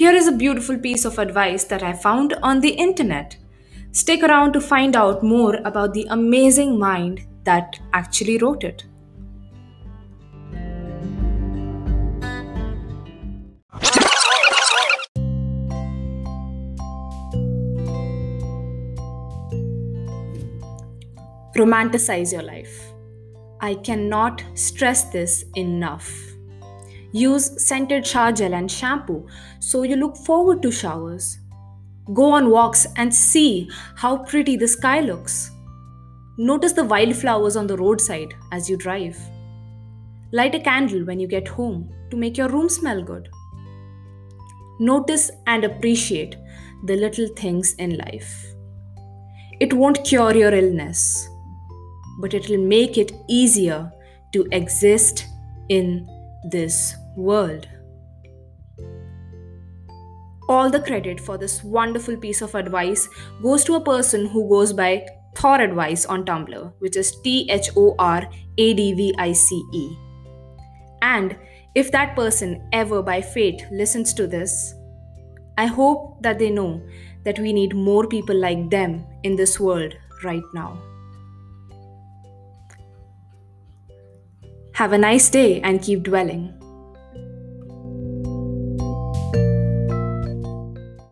Here is a beautiful piece of advice that I found on the internet. Stick around to find out more about the amazing mind that actually wrote it. Romanticize your life. I cannot stress this enough. Use scented shower gel and shampoo so you look forward to showers. Go on walks and see how pretty the sky looks. Notice the wildflowers on the roadside as you drive. Light a candle when you get home to make your room smell good. Notice and appreciate the little things in life. It won't cure your illness, but it will make it easier to exist in this world. All the credit for this wonderful piece of advice goes to a person who goes by Thor Advice on Tumblr, which is T H O R A D V I C E. And if that person ever by fate listens to this, I hope that they know that we need more people like them in this world right now. Have a nice day and keep dwelling.